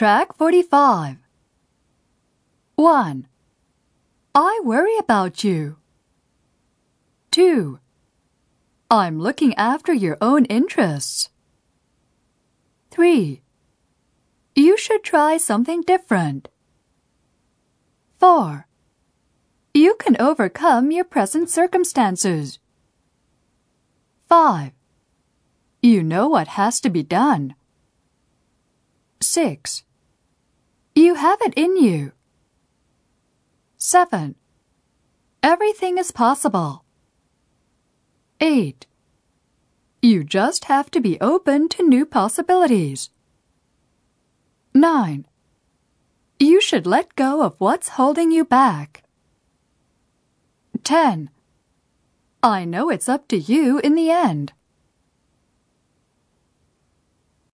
Track 45. 1. I worry about you. 2. I'm looking after your own interests. 3. You should try something different. 4. You can overcome your present circumstances. 5. You know what has to be done. 6. You have it in you. 7. Everything is possible. 8. You just have to be open to new possibilities. 9. You should let go of what's holding you back. 10. I know it's up to you in the end.